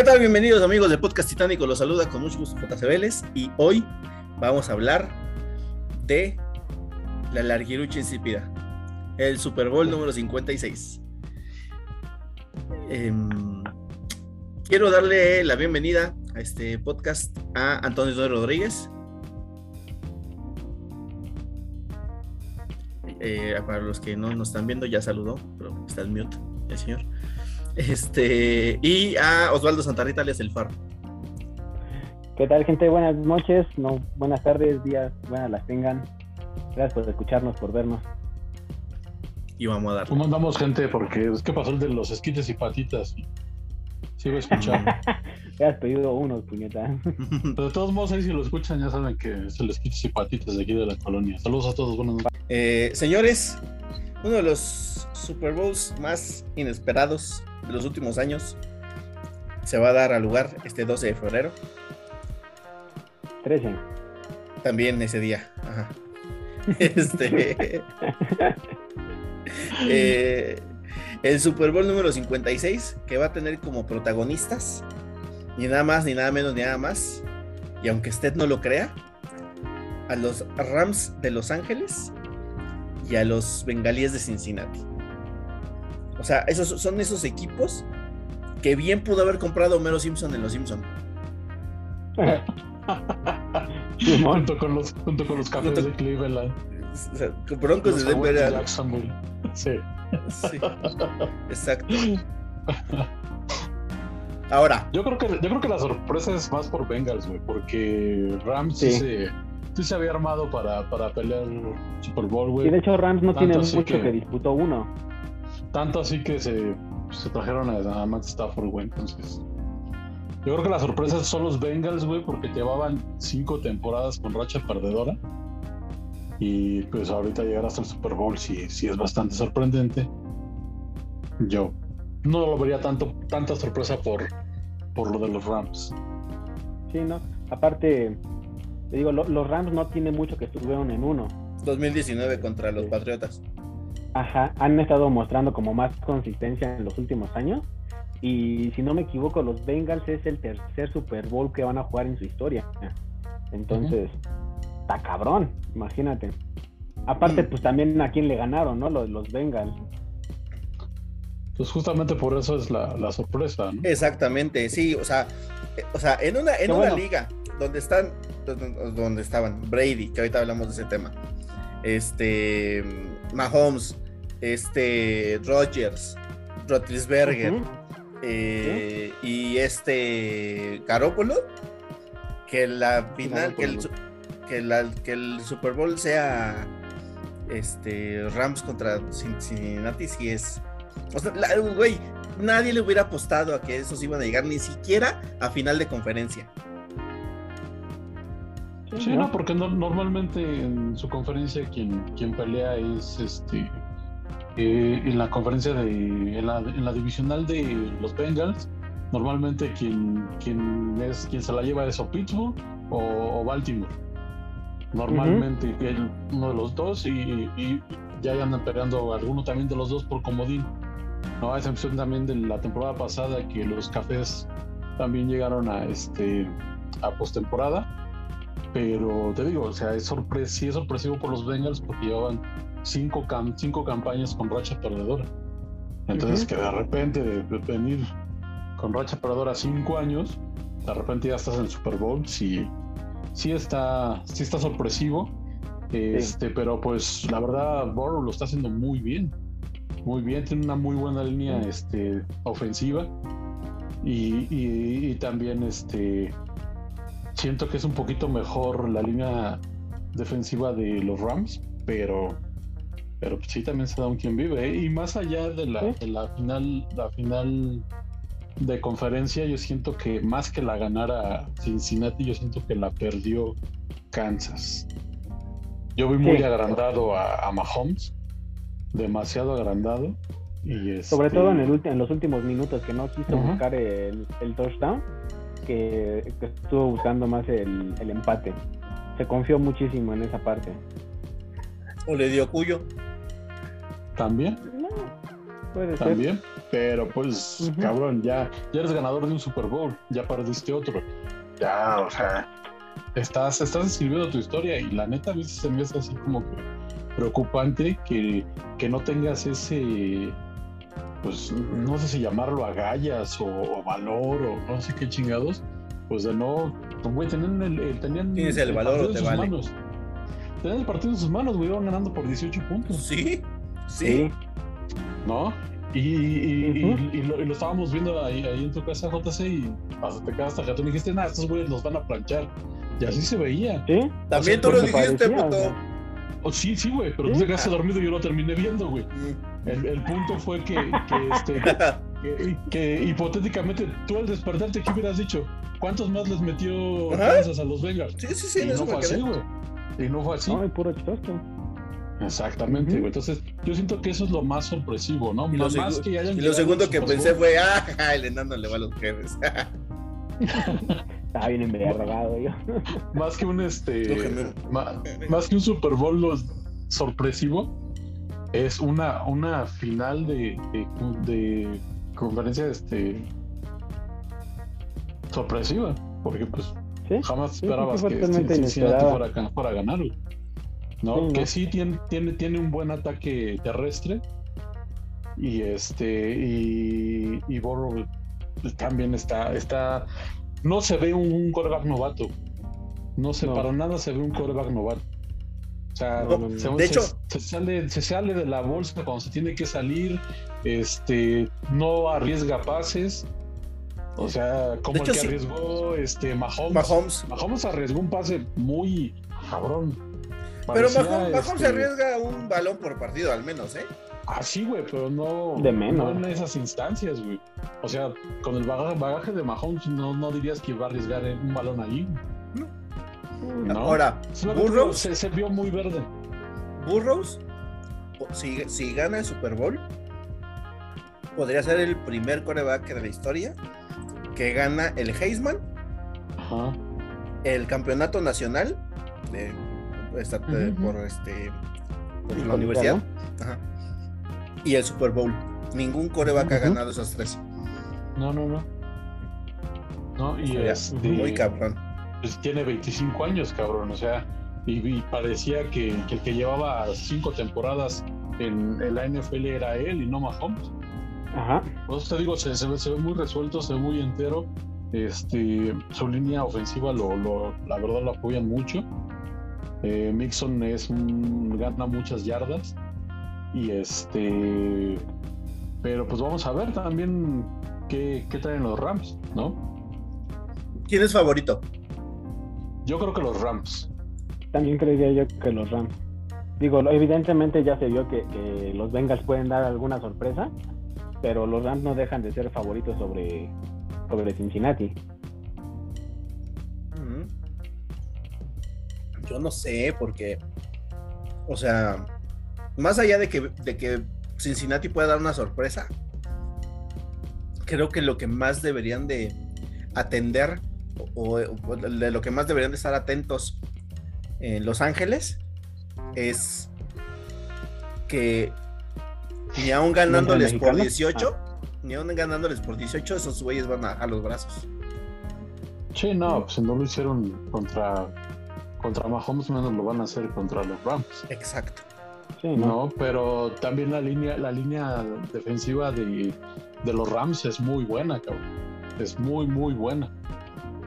¿Qué tal? Bienvenidos amigos del podcast Titánico. Los saluda con mucho gusto JC y hoy vamos a hablar de la larguirucha insípida, el Super Bowl número 56. Em, quiero darle la bienvenida a este podcast a Antonio Rodríguez. Eh, para los que no nos están viendo, ya saludó, pero está en mute el señor. Este, y a Osvaldo Santarrita, alias El Faro. ¿Qué tal, gente? Buenas noches, no, buenas tardes, días, buenas las tengan. Gracias por escucharnos, por vernos. Y vamos a darle. ¿Cómo andamos, gente? Porque es que pasó el de los esquites y patitas. Sigo escuchando. Me has pedido uno, puñeta. Pero de todos modos, ahí si lo escuchan, ya saben que es el esquites y patitas de aquí de la colonia. Saludos a todos, buenas noches. Eh, señores, uno de los Super Bowls más inesperados de los últimos años se va a dar a lugar este 12 de febrero. 13. También ese día. Ajá. Este. eh, el Super Bowl número 56, que va a tener como protagonistas, ni nada más, ni nada menos, ni nada más. Y aunque usted no lo crea, a los Rams de Los Ángeles y a los Bengalíes de Cincinnati. O sea, esos son esos equipos que bien pudo haber comprado Homero Simpson en Los Simpson. junto con los junto con los cafés de Cleveland. O sea, Broncos de Denver. De Jacksonville. Sí. sí. Exacto. Ahora. Yo creo que yo creo que la sorpresa es más por Bengals, güey, porque Rams sí. se sí se había armado para, para pelear Super Bowl, güey. Y de hecho Rams no tiene mucho que... que disputó uno. Tanto así que se, se trajeron a, a, Matt Stafford, güey. Entonces, yo creo que la sorpresa son los Bengals, güey, porque llevaban cinco temporadas con racha perdedora. Y pues ahorita llegar hasta el Super Bowl sí, sí es bastante sorprendente. Yo no lo vería tanto, tanta sorpresa por, por lo de los Rams. Sí, no. Aparte, te digo, lo, los Rams no tiene mucho que estuvieron en uno. 2019 contra los Patriotas. Ajá, han estado mostrando como más consistencia en los últimos años. Y si no me equivoco, los Bengals es el tercer Super Bowl que van a jugar en su historia. Entonces, está uh -huh. cabrón, imagínate. Aparte, pues también a quién le ganaron, ¿no? Los, los Bengals. Pues justamente por eso es la, la sorpresa, ¿no? Exactamente, sí, o sea, o sea, en una, en una bueno. liga donde están, donde, donde estaban Brady, que ahorita hablamos de ese tema, este, Mahomes, este, Rogers, Rotlisberger, uh -huh. eh, ¿Sí? y este Garópolo, que la final, que el, que, la, que el Super Bowl sea este Rams contra Cincinnati, si es, o sea, güey, nadie le hubiera apostado a que esos iban a llegar ni siquiera a final de conferencia. Sí, no, porque no, normalmente en su conferencia quien, quien pelea es este eh, en la conferencia de en la, en la, divisional de los Bengals normalmente quien, quien es quien se la lleva es o Pittsburgh o, o Baltimore. Normalmente uh -huh. el, uno de los dos y, y, ya andan peleando alguno también de los dos por comodín no a excepción también de la temporada pasada que los cafés también llegaron a este a postemporada pero te digo, o sea, es sorpres sí es sorpresivo por los Bengals porque llevaban cinco, cam cinco campañas con racha perdedora. Entonces, uh -huh. que de repente de, de venir con racha perdedora cinco años, de repente ya estás en el Super Bowl, sí, sí está, sí está sorpresivo. Este, sí. pero pues la verdad, Burrow lo está haciendo muy bien. Muy bien, tiene una muy buena línea este, ofensiva. Y, y, y también este siento que es un poquito mejor la línea defensiva de los Rams, pero pero sí también se da un quien vive ¿eh? y más allá de la, de la final la final de conferencia yo siento que más que la ganara Cincinnati yo siento que la perdió Kansas yo vi muy sí. agrandado a, a, Mahomes demasiado agrandado y este... sobre todo en, el, en, los últimos minutos que no quiso uh -huh. buscar el, el touchdown que, que estuvo buscando más el, el, empate. Se confió muchísimo en esa parte. ¿O le dio cuyo? ¿También? No, puede ¿También? ser. Pero pues, cabrón, ya, ya eres ganador de un Super Bowl, ya perdiste otro. Ya, o sea, estás, estás escribiendo tu historia y la neta a mí se me hace así como que preocupante que, que no tengas ese, pues no sé si llamarlo agallas o, o valor o no sé qué chingados, pues de no, güey, tenían el, tenían Tienes el, valor o te vale. Manos. Tenían el partido en sus manos, güey, iban ganando por 18 puntos. Sí, sí. ¿No? Y, y, y, lo, lo, estábamos viendo ahí, ahí, en tu casa, JC, y hasta te quedaste acá. Tú dijiste, nada, estos güeyes nos van a planchar. Y así se veía. ¿Sí? También tú lo dijiste, puto. Oh, sí, sí, güey, pero tú te quedaste dormido y yo lo terminé viendo, güey. El, el, punto fue que, que, este, que, que, hipotéticamente tú al despertarte, ¿qué hubieras dicho? ¿Cuántos más les metió Kansas a los Bengals? Sí, sí, sí, y no fue así, güey. Y no fue así. Ay, puro chistoso. Exactamente, güey. Uh -huh. Entonces, yo siento que eso es lo más sorpresivo, ¿no? Y lo, más que hayan y lo segundo que pensé fue, ah, el enano le va a los jefes. Estaba bien envergado yo. más que un este. más, más, que un Super Bowl los, sorpresivo, es una, una final de, de, de conferencia este sorpresiva. Porque pues ¿Sí? jamás esperabas sí, que Cincinnati fuera, fuera a ganar. ¿no? Sí, que sí tiene, tiene, tiene un buen ataque terrestre. Y este. Y, y Borrow también está. está no se ve un, un quarterback novato. No se, no. para nada se ve un quarterback novato. O sea, no, se, de hecho, se, sale, se sale de la bolsa cuando se tiene que salir. Este, no arriesga pases. O sea, como el que sí. arriesgó este, Mahomes. Mahomes. Mahomes arriesgó un pase muy cabrón. Pero Mahomes, Mahomes este... arriesga un balón por partido, al menos, ¿eh? Ah, sí, güey, pero no, de menos. no en esas instancias, güey. O sea, con el bagaje, bagaje de Mahomes no, no, dirías que iba a arriesgar un balón allí. No. no. Ahora, Burroughs se, se, vio muy verde. Burroughs, si, si gana el Super Bowl, podría ser el primer coreback de la historia que gana el Heisman, Ajá. el campeonato nacional de, esta, uh -huh. por este por la universidad Ajá. Y el Super Bowl. Ningún coreback uh -huh. ha ganado esas tres. No, no, no. No, y o sea, este, muy cabrón. Pues tiene 25 años, cabrón. O sea, y, y parecía que, que, el que llevaba cinco temporadas en, en, la NFL era él y no Mahomes. Ajá. Por eso te digo, se, se, ve, se, ve, muy resuelto, se ve muy entero. Este, su línea ofensiva, lo, lo, la verdad, lo apoyan mucho. Eh, Mixon es un, gana muchas yardas. Y este. Pero pues vamos a ver también qué, qué traen los Rams, ¿no? ¿Quién es favorito? Yo creo que los Rams. También creería yo que los Rams. Digo, evidentemente ya se vio que, que los Bengals pueden dar alguna sorpresa, pero los Rams no dejan de ser favoritos sobre, sobre Cincinnati. Yo no sé, porque, o sea, más allá de que, de que Cincinnati pueda dar una sorpresa, creo que lo que más deberían de atender o, o de lo que más deberían de estar atentos en Los Ángeles es que ni aún ganándoles por 18, ah. ni aún ganándoles por 18, esos güeyes van a, a los brazos. Sí, no, pues no lo hicieron contra contra Mahomes, menos lo van a hacer contra los Rams. Exacto. Sí, ¿no? no, pero también la línea, la línea defensiva de, de, los Rams es muy buena, cabrón. Es muy, muy buena.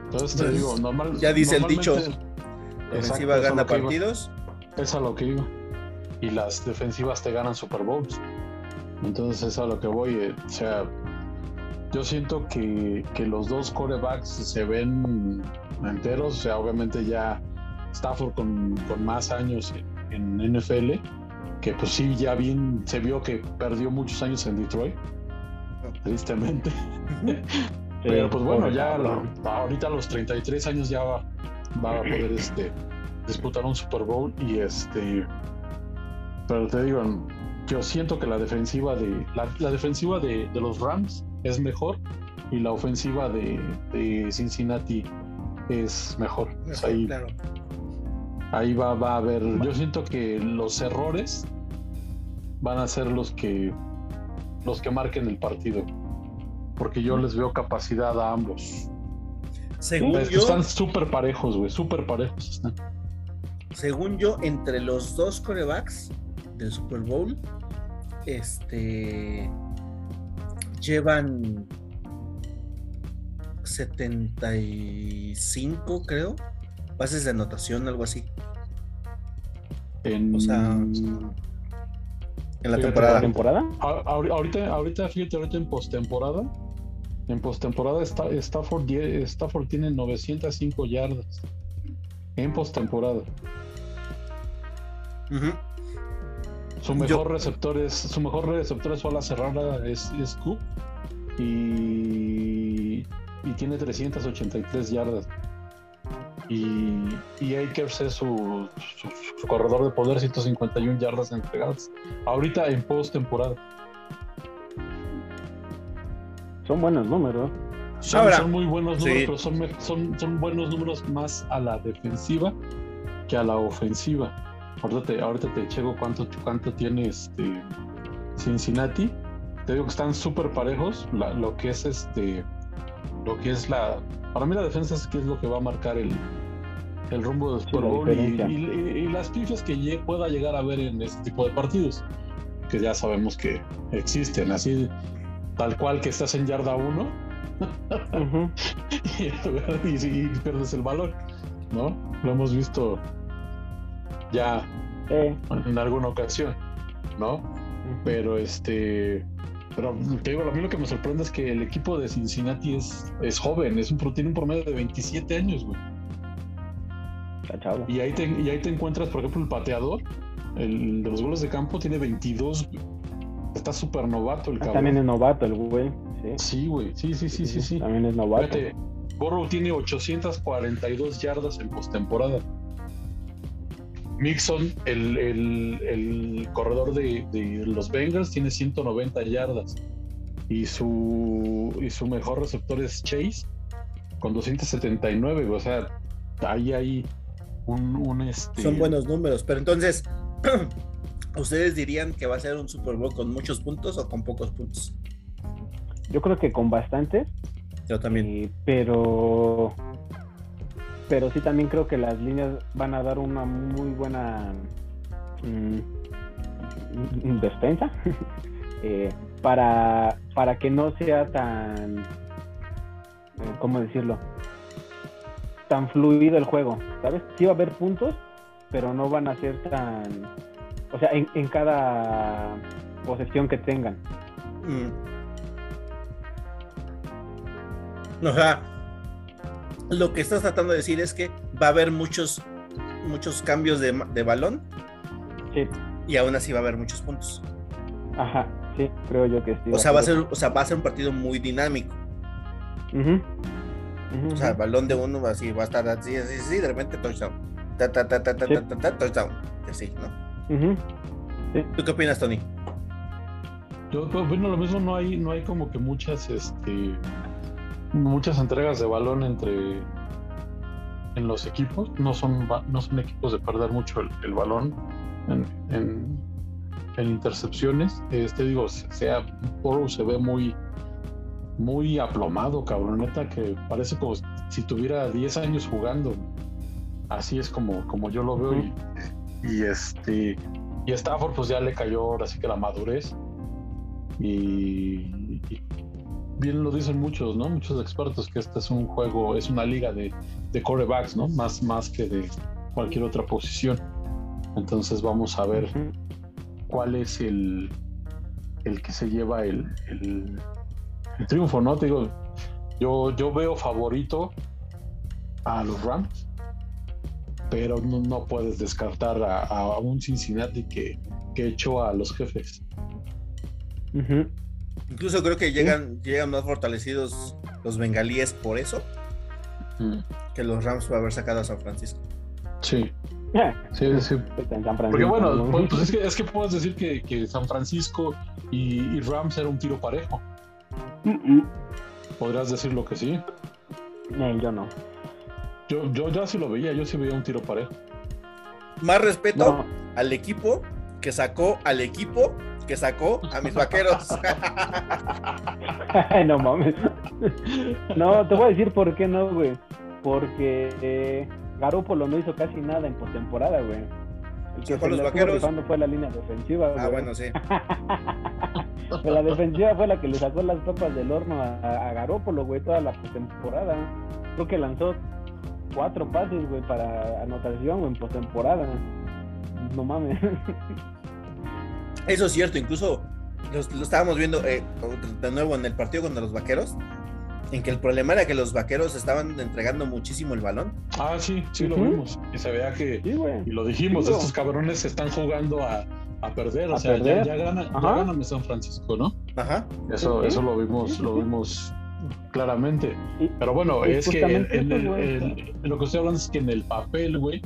Entonces te digo, normal. Ya dice el dicho. Defensiva exacto, gana partidos. Es a lo que iba. Y las defensivas te ganan Super Bowls. Entonces es a lo que voy. Eh, o sea, yo siento que, que los dos corebacks se ven enteros. O sea, obviamente ya Stafford con, con más años en, en, NFL, que pues sí, ya bien se vio que perdió muchos años en Detroit, tristemente. Pero pues bueno, ya la, ahorita a los 33 años ya va, va a poder este, disputar un Super Bowl y este... Pero te digo, yo siento que la defensiva de la, la defensiva de, de, los Rams es mejor y la ofensiva de, de Cincinnati es mejor. mejor ahí, claro. ahí va, va a haber. Yo siento que los errores van a ser los que los que marquen el partido. Porque yo les veo capacidad a ambos. Según yo, están súper parejos, güey, súper parejos están. Según yo, entre los dos corebacks del Super Bowl, este llevan 75, creo, bases de anotación, algo así. En... O sea, en la temporada. temporada? ahorita, ahorita, fíjate, ahorita en postemporada. En postemporada está, Stafford, Stafford tiene 905 yardas. En postemporada. Su mejor receptor es, su mejor receptor es la cerrada es, es Cook y, y tiene 383 yardas. Y, y Akers es su, su, corredor de poder, 151 yardas entregadas. Ahorita en post temporada. Son buenos números. Son, muy buenos números, pero son, son, son, buenos números más a la defensiva que a la ofensiva. Ahorita te, ahorita te checo cuánto, cuánto tiene este Cincinnati. Te digo que están súper parejos. lo que es este. Lo que es la. Para mí la defensa es que es lo que va a marcar el, el rumbo del Super Bowl y, las pifias que pueda llegar a ver en este tipo de partidos, que ya sabemos que existen, así tal cual que estás en yarda 1 y, pierdes el valor, ¿no? Lo hemos visto ya en alguna ocasión, ¿no? Pero este, pero te digo, a mí lo que me sorprende es que el equipo de Cincinnati es, es joven, es un, tiene un promedio de 27 años, güey. Y ahí, te, y ahí te encuentras, por ejemplo, el pateador, el de los goles de campo, tiene 22, Está súper novato el ah, cabrón. También es novato el güey. Sí, güey. Sí, sí, sí, sí, sí, También es novato. Fíjate, tiene 842 yardas en postemporada. Mixon, el, el, corredor de, los Bengals, tiene 190 yardas. Y su, y su mejor receptor es Chase, con 279. O sea, ahí hay un, un este... Son buenos números, pero entonces, ¿ustedes dirían que va a ser un Super Bowl con muchos puntos o con pocos puntos? Yo creo que con bastantes. Yo también. Eh, pero pero sí también creo que las líneas van a dar una muy buena mm, defensa eh, para, para que no sea tan, eh, ¿cómo decirlo? Tan fluido el juego, ¿sabes? Sí va a haber puntos, pero no van a ser tan, o sea, en, en cada posesión que tengan. Mm. O sea, lo que estás tratando de decir es que va a haber muchos, muchos cambios de, de balón. Sí. Y aún así va a haber muchos puntos. Ajá, sí, creo yo que sí. O sea, va a ser, o sea, va a ser un partido muy dinámico. Uh O sea, el balón de uno así va a estar así, así, así, de repente touchdown. Ta, ta, ta, ta, ta, sí. ta, ta, ta, touchdown. Así, ¿no? Uh ¿Tú qué opinas, Tony? Yo, pues, bueno, lo mismo no hay, no hay como que muchas, este, muchas entregas de balón entre en los equipos. No son, no son equipos de perder mucho el, balón en, intercepciones. Este digo, sea Poro se ve muy muy aplomado, cabroneta, que parece como si tuviera 10 años jugando. Así es como, como yo lo veo. Y, este y Stafford pues ya le cayó ahora sí que la madurez. y, bien lo dicen muchos, ¿no? Muchos expertos que este es un juego, es una liga de, de corebacks, ¿no? Más, más que de cualquier otra posición. Entonces vamos a ver cuál es el, el que se lleva el, el, triunfo, ¿no? Te digo, yo, yo veo favorito a los Rams, pero no, puedes descartar a, un Cincinnati que, que echó a los jefes. Incluso creo que llegan, llegan más fortalecidos los bengalíes por eso mm. que los Rams por haber sacado a San Francisco. Sí. Sí, sí. Porque bueno, pues, pues es, que, es que puedes decir que, San Francisco y, Rams era un tiro parejo. Podrías decir lo que sí. yo no. Yo, yo ya sí lo veía, yo sí veía un tiro parejo. Más respeto al equipo que sacó al equipo que sacó a mis vaqueros. no mames. No, te voy a decir por qué no, güey. Porque eh, Garópolo no hizo casi nada en postemporada, güey. El que los vaqueros. fue la línea defensiva, Ah, bueno, sí. Pero la defensiva fue la que le sacó las papas del horno a, a Garópolo, güey, toda la postemporada. Creo que lanzó cuatro pases, güey, para anotación, güey, en postemporada. No mames. Eso es cierto, incluso lo, lo estábamos viendo eh, de nuevo en el partido contra los vaqueros, en que el problema era que los vaqueros estaban entregando muchísimo el balón. Ah, sí, sí lo vimos. Y se veía que, Sí, y lo dijimos, estos cabrones se están jugando a, a perder. O A sea, perder. Ya, ya gana, ya ganan de San Francisco, ¿no? Ajá. Eso, eso lo vimos, lo vimos claramente. Pero bueno, y es que en, en lo que estoy hablando es que en el papel, güey,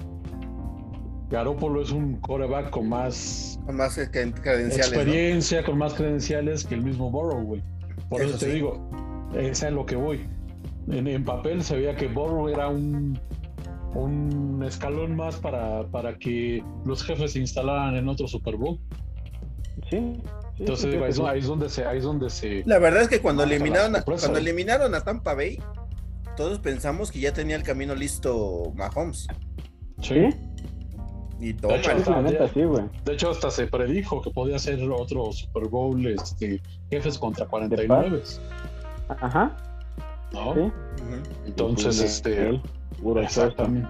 Garópolo es un coreback con más Con más eh, experiencia, con más credenciales que el mismo Burrow, güey. Por eso, Eso te sí. digo, es a lo que voy. En, en papel se veía que Burrow era un, un escalón más para, para que los jefes se instalaran en otro Super Bowl. Sí. sí, Entonces sí, ahí, sí, es- ahí es donde se, ahí es donde se. La verdad es que cuando eliminaron a, sorpresa, cuando eliminaron a Tampa Bay, todos pensamos que ya tenía el camino listo Mahomes. Sí, Y De hecho, sí, la neta, sí, güey. De hecho, hasta se predijo que podía ser otro Super Bowl, este, jefes contra 49. Ajá, ¿no? sí. Entonces, Sí, este. él, puro Exactamente.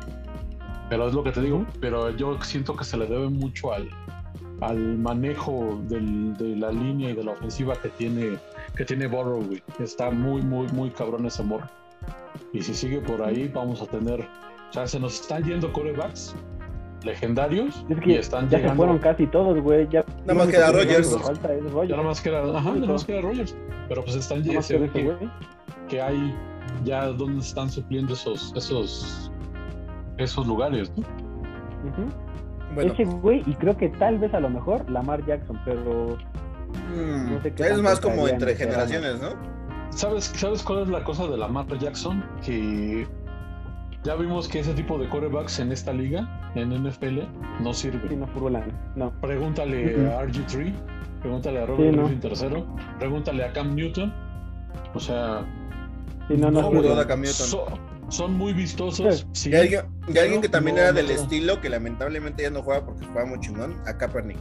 Pero es lo que te digo, pero yo siento que se le debe mucho al, al manejo del- de la línea y de la ofensiva que tiene, que tiene Burrow, güey. Está muy, muy, muy cabrón ese amor. Y si sigue por ahí, vamos a tener. O sea, se nos están yendo corebacks legendarios Es y que están ya se llegando. fueron casi todos, güey. Ya Nada más queda único que falta es Ya nada más queda, ajá, nada más queda Rogers. Pero pues están más se que que, güey. que hay ya donde están supliendo esos, esos, esos lugares, ¿no? Ujú. Bueno, Ese güey, y creo que tal vez a lo mejor Lamar Jackson, pero mm, no sé qué es más como entre generaciones, ¿no? ¿Sabes, ¿Sabes cuál es la cosa de Lamar Jackson? Que ya vimos que ese tipo de quarterbacks en esta liga, en NFL, no sí, sirve. no fútbol, no. Pregúntale a RG3, pregúntale a Robert Sí, no. Griffin tercero, pregúntale a Cam Newton. O sea, Sí, no, no, No. Duda Cam Newton. so- son muy vistosos. sí, Y alguien, y alguien que también no- era no del estilo, que lamentablemente ya no juega porque juega muy chingón, a Kaepernick.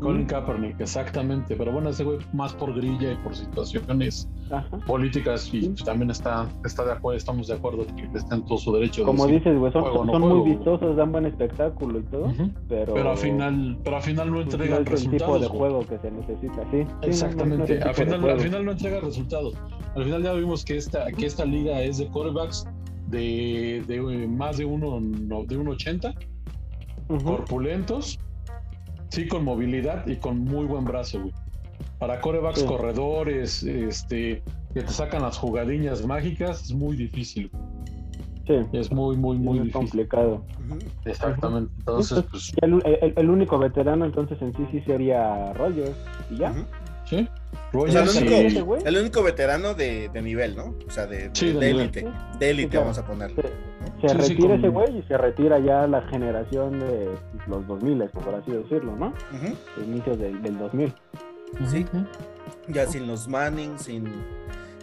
Colin Kaepernick, exactamente. Pero bueno, ese güey más por grilla y por situaciones Ajá. políticas y también está, está de acuerdo, estamos de acuerdo que está en todo su derecho. de Como decir, dices, güey, son, juego, no son juego, muy vistosos, dan buen espectáculo y todo, Ujú. pero... Pero al final, pero al final no pues, no entregan es el tipo resultados. de güey. juego que se necesita, sí. Sí, no, no, no Exactamente, al, de final, al final no entrega resultados. Al final ya vimos que esta, que esta liga es de quarterbacks de, de eh, más de uno no, de 1.80, Ujú. corpulentos, sí con movilidad y con muy buen brazo, güey. Para corebacks Sí. corredores, este, que te sacan las jugadiñas mágicas, es muy difícil. Sí, Es muy, muy, muy es difícil. complicado. Exactamente. Entonces, pues, Y el, el- el único veterano entonces en sí sí sería Rogers y ya. Sí. O sea, el Rogers único, güey. el único veterano de, de nivel, ¿no? O sea, de, de, Sí, de de nivel. élite. De élite, vamos a ponerlo. Se, Sí, sí, retira con- ese güey y se retira ya la generación de los 2000, por así decirlo, ¿no? Ujú. Inicios del, del 2000. Sí. Ya sin los Manning, sin,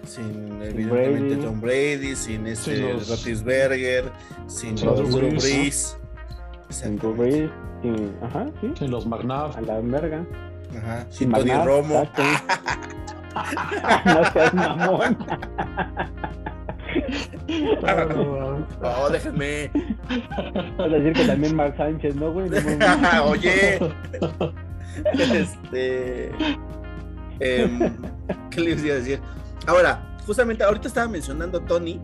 sin evidentemente Brady. Tom Brady, sin este Sí, los- Roethlisberger, sin Sin los Drew Brees. Sin Drew. Brees, sin- ajá, sí, Sí, los McNabb. a la verga. Ajá. Sin Sin Tony McNabb, Romo. no seas mamón. Oh, déjenme. Vas a decir que también Mark Sánchez, ¿no, güey? No. Oye. Este. em, ¿Qué les iba a decir? Ahora, justamente ahorita estaba mencionando Tony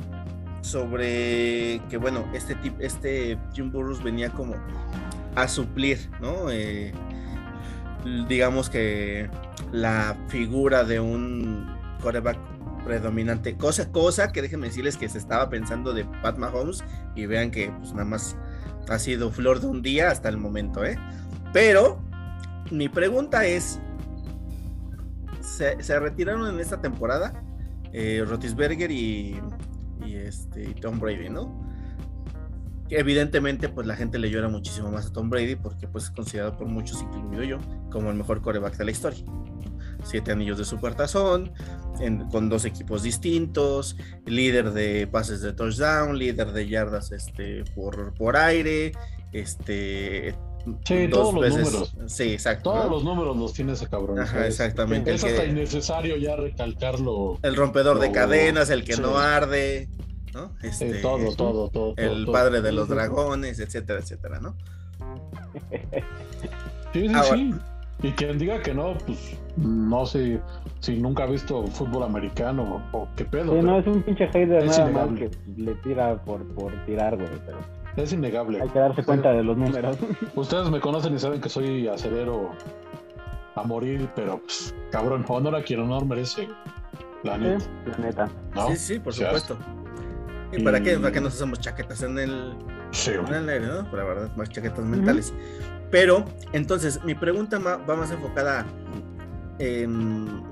sobre que, bueno, este tip, este Jim Burroughs venía como a suplir, ¿no? Eh, digamos que la figura de un quarterback predominante, cosa, cosa que déjenme decirles que se estaba pensando de Pat Mahomes y vean que pues nada más ha sido flor de un día hasta el momento, ¿eh? Pero mi pregunta es, ¿se, retiraron en esta temporada eh, Rotisberger y, este, y Tom Brady, ¿no? evidentemente, pues la gente le llora muchísimo más a Tom Brady porque pues es considerado por muchos, incluido yo, como el mejor coreback de la historia. Siete anillos de supertazón, en, con dos equipos distintos, líder de pases de touchdown, líder de yardas este, por, por aire, este... Sí, todos los números. Sí, exacto. Todos los números los tiene ese cabrón. Ajá, exactamente. Es hasta innecesario ya recalcarlo. El rompedor de cadenas, el que no arde. ¿no? Este, todo, todo, todo. El padre de los dragones, etcétera, etcétera, ¿no? Sí, sí, sí. Y quien diga que no, pues no sé si nunca ha visto fútbol americano o, qué pedo. Sí, no, es un pinche hater nada más que le tira por, por tirar, güey, pero... Es innegable. Hay que darse cuenta de los números. Ustedes me conocen y saben que soy acerero a morir, pero pues, cabrón, honor a quien honor merece. La neta. Sí, la neta. Sí, sí, por supuesto. ¿Y para qué? ¿Para qué nos hacemos chaquetas en el, sí, en el aire, no? Para verdad, más chaquetas mentales. Pero, entonces, mi pregunta va más enfocada en...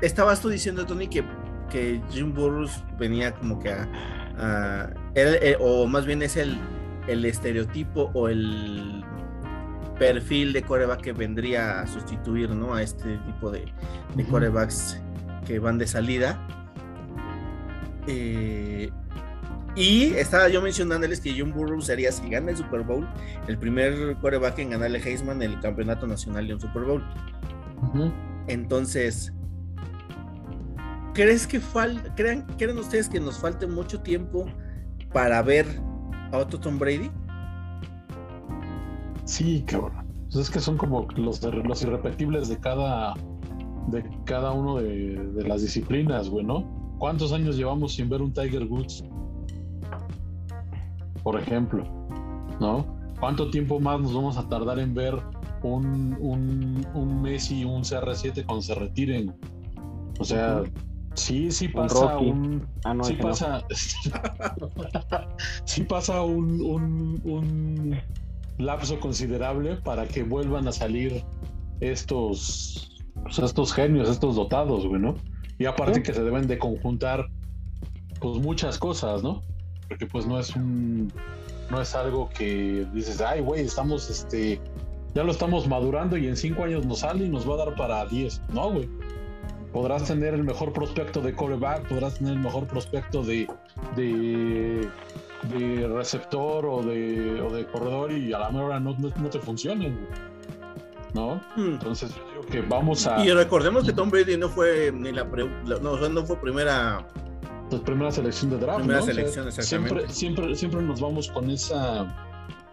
Estabas tú diciendo, Tony, que, que Jim Burroughs venía como que a... Eh, o más bien es el, el estereotipo o el perfil de coreback que vendría a sustituir ¿no? a este tipo de, de corebacks que van de salida. Eh, y estaba yo mencionándoles que John Burrow sería, si gana el Super Bowl, el primer quarterback en ganarle a Heisman el campeonato nacional de un Super Bowl. Entonces, ¿crees que falta, crean, creen ustedes que nos falte mucho tiempo para ver a otro Tom Brady? Sí, cabrón. Pues es que son como los, los irrepetibles de cada, de cada uno de, de las disciplinas, güey, ¿no? ¿Cuántos años llevamos sin ver un Tiger Woods? Por ejemplo, ¿no? ¿Cuánto tiempo más nos vamos a tardar en ver un, un, un Messi y un CR7 cuando se retiren? O sea, sí, sí pasa un. Ah, sí, pasa, sí pasa un, un, un lapso considerable para que vuelvan a salir estos, pues, estos genios, estos dotados, güey, ¿no? Y aparte que se deben de conjuntar pues muchas cosas, ¿no? Porque pues no es un no es algo que dices, ay güey, estamos este ya lo estamos madurando y en cinco años nos sale y nos va a dar para 10. No, güey. Podrás tener el mejor prospecto de coreback, podrás tener el mejor prospecto de, de, de receptor o de, o de corredor y a la mejor no, no, no te funcionen. ¿no? Hmm. Entonces yo digo que vamos a... Y recordemos que Tom Brady no fue ni la... no, no fue primera... Pues primera selección de draft, primera selección, siempre, siempre, siempre nos vamos con esa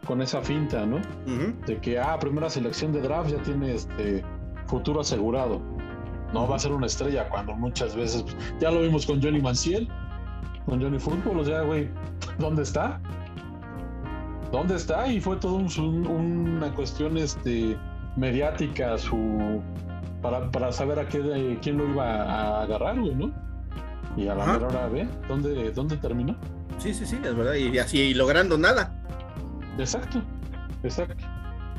con esa finta, ¿no? De que, ah, primera selección de draft ya tiene este futuro asegurado. No va a ser una estrella cuando muchas veces, ya lo vimos con Johnny Manciel, con Johnny Football, o sea, güey, ¿dónde está? ¿Dónde está? Y fue todo un, una cuestión, este, mediática su para, para saber a qué, quién lo iba a agarrar, güey, ¿no? Y a la mejor hora ve dónde, dónde terminó. Sí, sí, sí, es verdad. Y así logrando nada. Exacto, exacto.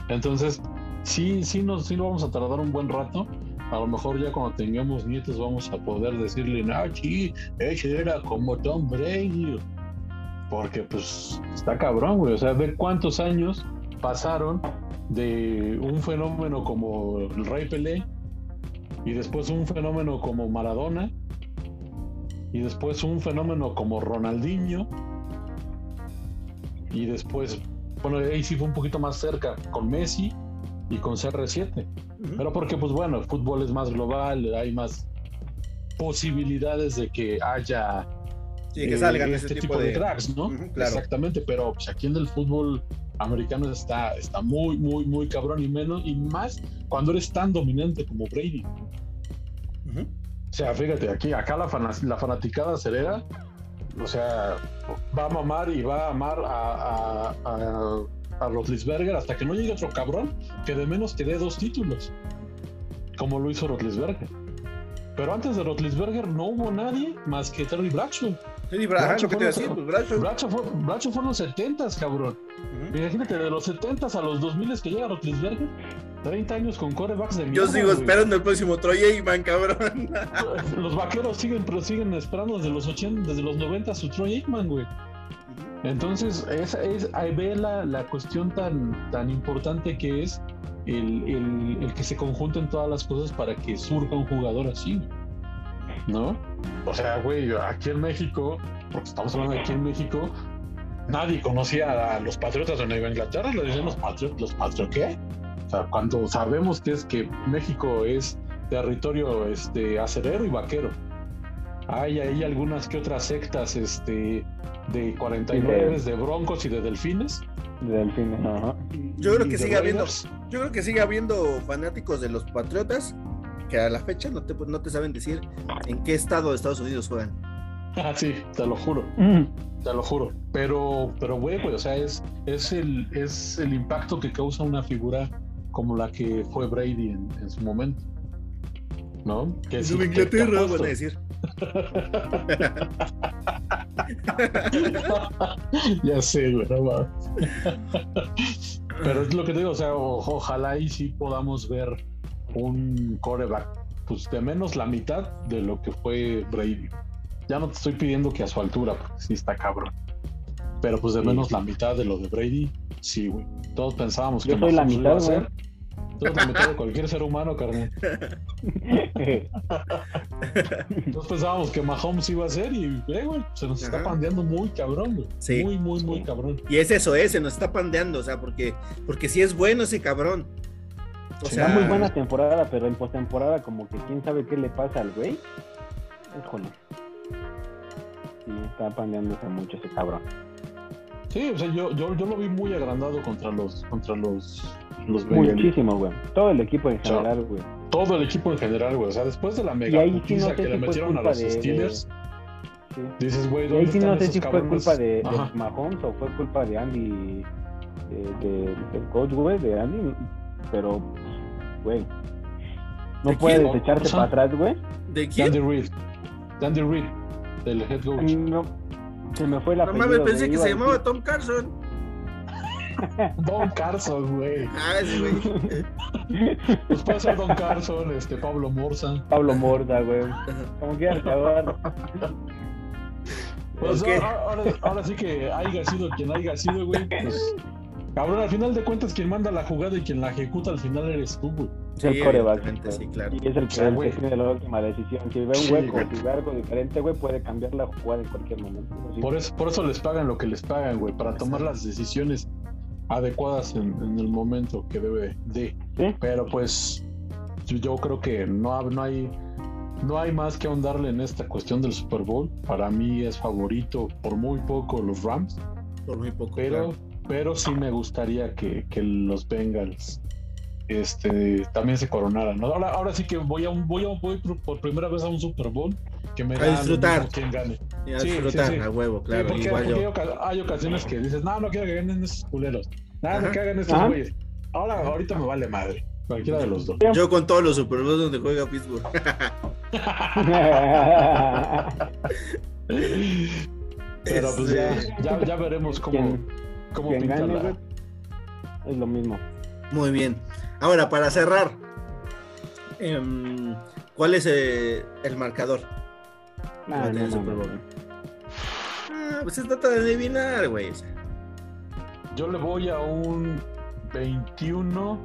Entonces, sí, sí nos, sí nos vamos a tardar un buen rato. A lo mejor ya cuando tengamos nietos vamos a poder decirle, no, sí, ese era como Tom Brady. Porque pues está cabrón, güey. O sea, ver cuántos años pasaron de un fenómeno como el Rey Pelé y después un fenómeno como Maradona y después un fenómeno como Ronaldinho y después, bueno, ahí sí fue un poquito más cerca con Messi y con CR7. Pero porque, pues bueno, el fútbol es más global, hay más posibilidades de que haya que salgan eh, este tipo, de, cracks, ¿no? Exactamente, pero pues, aquí en el fútbol americanos está, está muy, muy, muy cabrón y menos, y más cuando eres tan dominante como Brady. O sea, fíjate, aquí, acá la, la fanaticada acelera, o sea, va a mamar y va a amar a, a, a, a hasta que no llegue otro cabrón que de menos te dé dos títulos, como lo hizo Rotlisberger. Pero antes de Rotlisberger no hubo nadie más que Terry Bradshaw. Terry Bradshaw, ¿qué te decir? Bradshaw fue, Bradshaw fue en los 70 cabrón. Imagínate, de los 70 a los 2000 que llega Rotlisberger, 30 años con corebacks de Yo sigo esperando el próximo Troy Aikman, cabrón. Los vaqueros siguen, pero siguen esperando desde los 80, desde los 90 su Troy Aikman, güey. Entonces, esa es, ahí ve la, la, cuestión tan, tan importante que es el, el, el, que se conjunten todas las cosas para que surja un jugador así, ¿no? O sea, güey, aquí en México, porque estamos hablando de aquí en México, nadie conocía a los Patriotas de Nueva Inglaterra, le decían los Patriotas, ¿los Patriotas qué? Cuando sabemos que es que México es territorio este, acerero y vaquero. Hay ahí algunas que otras sectas este, de 49 de, de broncos y de delfines. De delfines, ajá. Yo creo que sigue habiendo, yo creo que sigue habiendo fanáticos de los Patriotas que a la fecha no te, no te saben decir en qué estado de Estados Unidos juegan. Ah, sí, te lo juro. Mm. Te lo juro. Pero, pero güey, güey, o sea, es, es, el, es el impacto que causa una figura como la que fue Brady en, en su momento. ¿No? Que Inglaterra, van a decir. ya sé, güey, no Pero es lo que te digo, o sea, o, ojalá y sí podamos ver un coreback, pues de menos la mitad de lo que fue Brady. Ya no te estoy pidiendo que a su altura, porque sí está cabrón. Pero pues de menos la mitad de lo de Brady, sí, güey. Todos pensábamos Yo que soy la mitad, iba a ser. Todos la mitad de cualquier ser humano, carnal. Todos pensábamos que Mahomes iba a ser y, eh, güey, se nos está pandeando muy cabrón, güey. Sí. Muy, muy, muy cabrón. Y es eso, es, se nos está pandeando, o sea, porque, porque sí es bueno ese cabrón. O sea, muy buena temporada, pero en postemporada como que quién sabe qué le pasa al güey. Híjole. Sí, está pandeándose mucho ese cabrón. Sí, o sea, yo, yo, yo lo vi muy agrandado contra los, contra los, los Muchísimo, güey. Todo el equipo en general, güey. Todo el equipo en general, güey. O sea, después de la mega sí no que le metieron a los Steelers, Sí. dices, güey, ¿dónde Y ahí sí están no sé esos si fue cabrones? culpa de, de. Mahomes o fue culpa de Andy, de, de- del coach, güey, de Andy, pero, güey, no ¿De puedes quién? echarte O sea, para atrás, güey. ¿De quién? Andy Reid. De Andy Reid, del head coach. No, se me fue la No mames, pensé que se llamaba Tom Carson. Don Carson, güey. Ah, ese güey. Pues puede ser Don Carson, este, Pablo Morza. Pablo Morda, güey. Como quieras acabar. Pues ahora, ahora- ahora sí que haya sido quien haya sido, güey. Pues, cabrón, al final de cuentas, quien manda la jugada y quien la ejecuta al final eres tú, güey. Es el coreback. evidentemente, sí, claro. Y es el que, sea, el que tiene la última decisión. Si ve un Sí, hueco, güey. si ve algo diferente, güey, puede cambiar la jugada en cualquier momento. Sí. Por eso, por eso les pagan lo que les pagan, güey, para tomar las decisiones adecuadas en, en el momento que debe de. Sí. Pero pues yo, yo creo que no, no hay no hay más que ahondarle en esta cuestión del Super Bowl. Para mí es favorito por muy poco los Rams, Por muy poco. pero claro. pero sí me gustaría que, que los Bengals este también se coronaran. ¿no? Ahora, ahora sí que voy a un, voy a voy por, por primera vez a un Super Bowl que me A da disfrutar. quién gane. Y a sí, disfrutar sí, sí. a huevo, Sí, claro. porque, igual porque yo. hay oca- hay ocasiones que dices, no, no quiero que ganen esos culeros. Nada, Ajá. que hagan estos Ajá. güeyes. Ahora, ahorita me vale madre. Cualquiera de los dos. Yo con todos los Super Bowls donde juega Pittsburgh. Pero pues ya, ya, ya veremos cómo, Quien, cómo quien pinta gane, la. güey, es lo mismo. Muy bien. Ahora, para cerrar, em, ¿cuál es eh, el marcador? Ah, no, Super no, no. Ah, pues se trata de adivinar, güey. Yo le voy a un 21.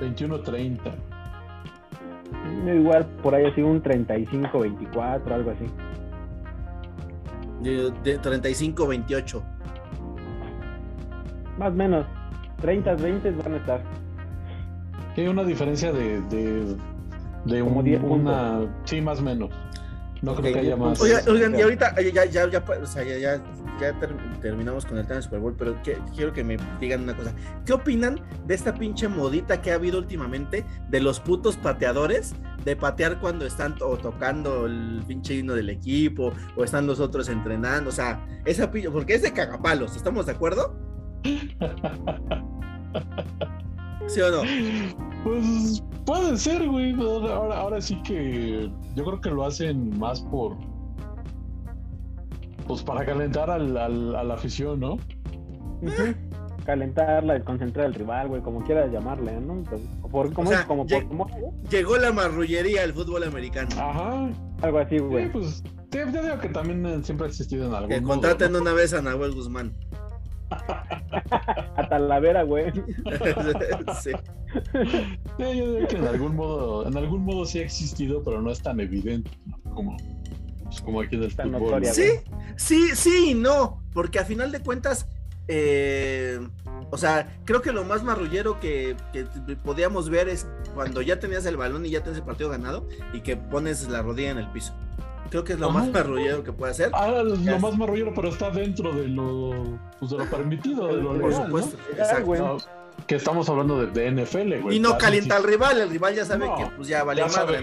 21-30. Yo Igual por ahí así un 35-24, algo así. De, de 35-28. Más o menos. 30, 20 van a estar. Hay una diferencia de. de, de Como un- 10 una. Sí, más o menos. No creo que haya más. Oigan, oigan, y ahorita eh, ya, ya, ya, o sea, ya, ya, ya ter- terminamos con el tema del Super Bowl, pero que- quiero que me digan una cosa. ¿Qué opinan de esta pinche modita que ha habido últimamente de los putos pateadores? De patear cuando están o tocando el pinche himno del equipo o están los otros entrenando. O sea, esa pinche, porque es de cagapalos, ¿estamos de acuerdo? ¿Sí o no? Pues puede ser, güey. Ahora, ahora, sí que yo creo que lo hacen más por. Pues para calentar al, al- a la afición, ¿no? Calentarla, desconcentrar al rival, güey, como quieras llamarle, ¿no? Pues, por, como, O sea, como lleg- por como- Llegó la marrullería al fútbol americano. Ajá. algo así, Sí, güey. pues Sí, yo digo que también siempre ha existido en algún Que contraten una vez a Nahuel Guzmán. a Talavera, güey. sí. yo digo que en algún modo, en algún modo sí ha existido, pero no es tan evidente como, pues, como aquí del fútbol. Notoria, sí, sí, sí y no, porque a final de cuentas, eh, o sea, creo que lo más marrullero que, que, podíamos ver es cuando ya tenías el balón y ya tienes el partido ganado y que pones la rodilla en el piso. Creo que es lo más marrullero que puede hacer. Ah, lo más marrullero, pero está dentro de lo, pues de lo permitido, de lo legal, Por supuesto, exacto. que estamos hablando de, NFL, güey. Y no calienta al rival, el rival ya sabe que pues ya vale madre,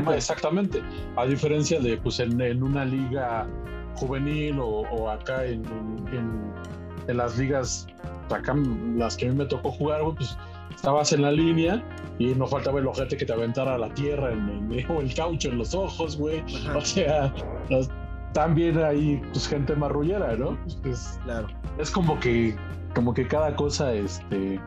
¿no? exactamente. A diferencia de pues en, en una liga juvenil o, o acá en, en, en, las ligas, acá las que a mí me tocó jugar, güey, pues estabas en la línea y no faltaba el ojete que te aventara a la tierra en, o el caucho en los ojos, güey. O sea, también hay pues, gente marrullera, ¿no? Pues, claro. Es como que, como que cada cosa, este.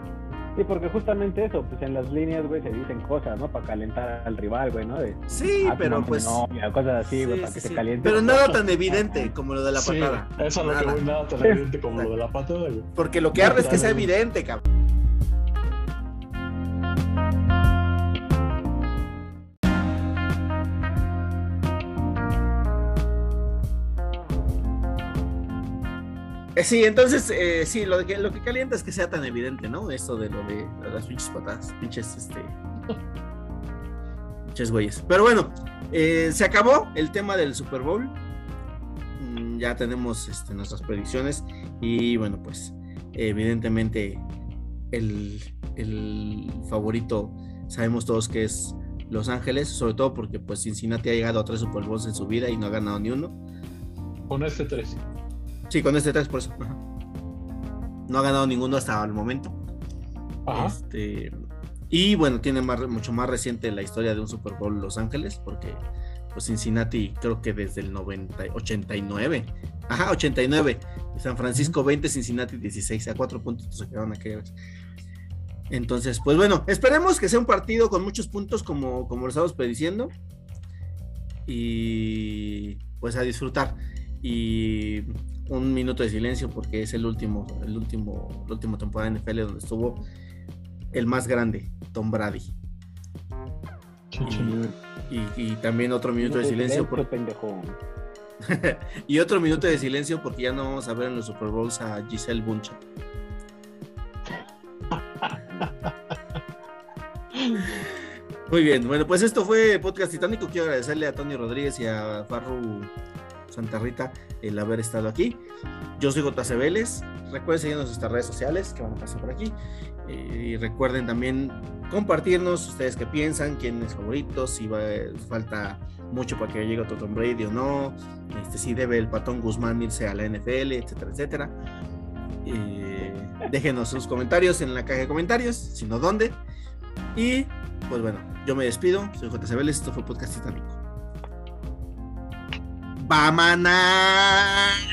Sí, porque justamente eso, pues en las líneas, güey, se dicen cosas, ¿no? Para calentar al rival, güey, ¿no? sí, ah, pero pues. No, cosas así, güey, para que se caliente. Pero nada tan evidente como lo de la patada. Eso es lo que voy, nada tan evidente como lo de la patada, güey. Porque lo que arde es que sea evidente, cabrón. Sí, entonces, eh, sí, lo que, lo que calienta es que sea tan evidente, ¿no? Eso de lo de, las pinches patadas, pinches, este. pinches güeyes. Pero bueno, eh, se acabó el tema del Super Bowl. Mm, ya tenemos este, nuestras predicciones. Y bueno, pues, evidentemente, el, el favorito, sabemos todos que es Los Ángeles, sobre todo porque, pues, Cincinnati ha llegado a tres Super Bowls en su vida y no ha ganado ni uno. Con este tres. Sí, con este 3 por eso. No ha ganado ninguno hasta el momento. Este, y bueno, tiene mucho más reciente la historia de un Super Bowl Los Ángeles, porque pues Cincinnati creo que desde el 90, 89. Ajá, 89. San Francisco 20, Cincinnati 16. A cuatro puntos se quedaron aquella vez. Entonces, pues bueno, esperemos que sea un partido con muchos puntos como, como lo estamos prediciendo. Y pues a disfrutar. Y un minuto de silencio porque es el último, el último, la última temporada en NFL donde estuvo el más grande, Tom Brady. Y, también otro minuto de silencio por... y otro minuto de silencio porque ya no vamos a ver en los Super Bowls a Giselle Buncha. Muy bien, bueno, pues esto fue Podcast Titánico. Quiero agradecerle a Tony Rodríguez y a Farru Santa Rita el haber estado aquí. Yo soy JC Vélez. Recuerden seguirnos en nuestras redes sociales que van a pasar por aquí. Eh, y recuerden también compartirnos ustedes qué piensan, quién es favorito, si falta mucho para que llegue otro Tom Brady o no, este, si debe el patón Guzmán irse a la NFL, etcétera, etcétera. Eh, déjenos sus comentarios en la caja de comentarios, sino dónde. Y pues bueno, yo me despido. Soy JC Vélez. Esto fue Podcast. Pamanas.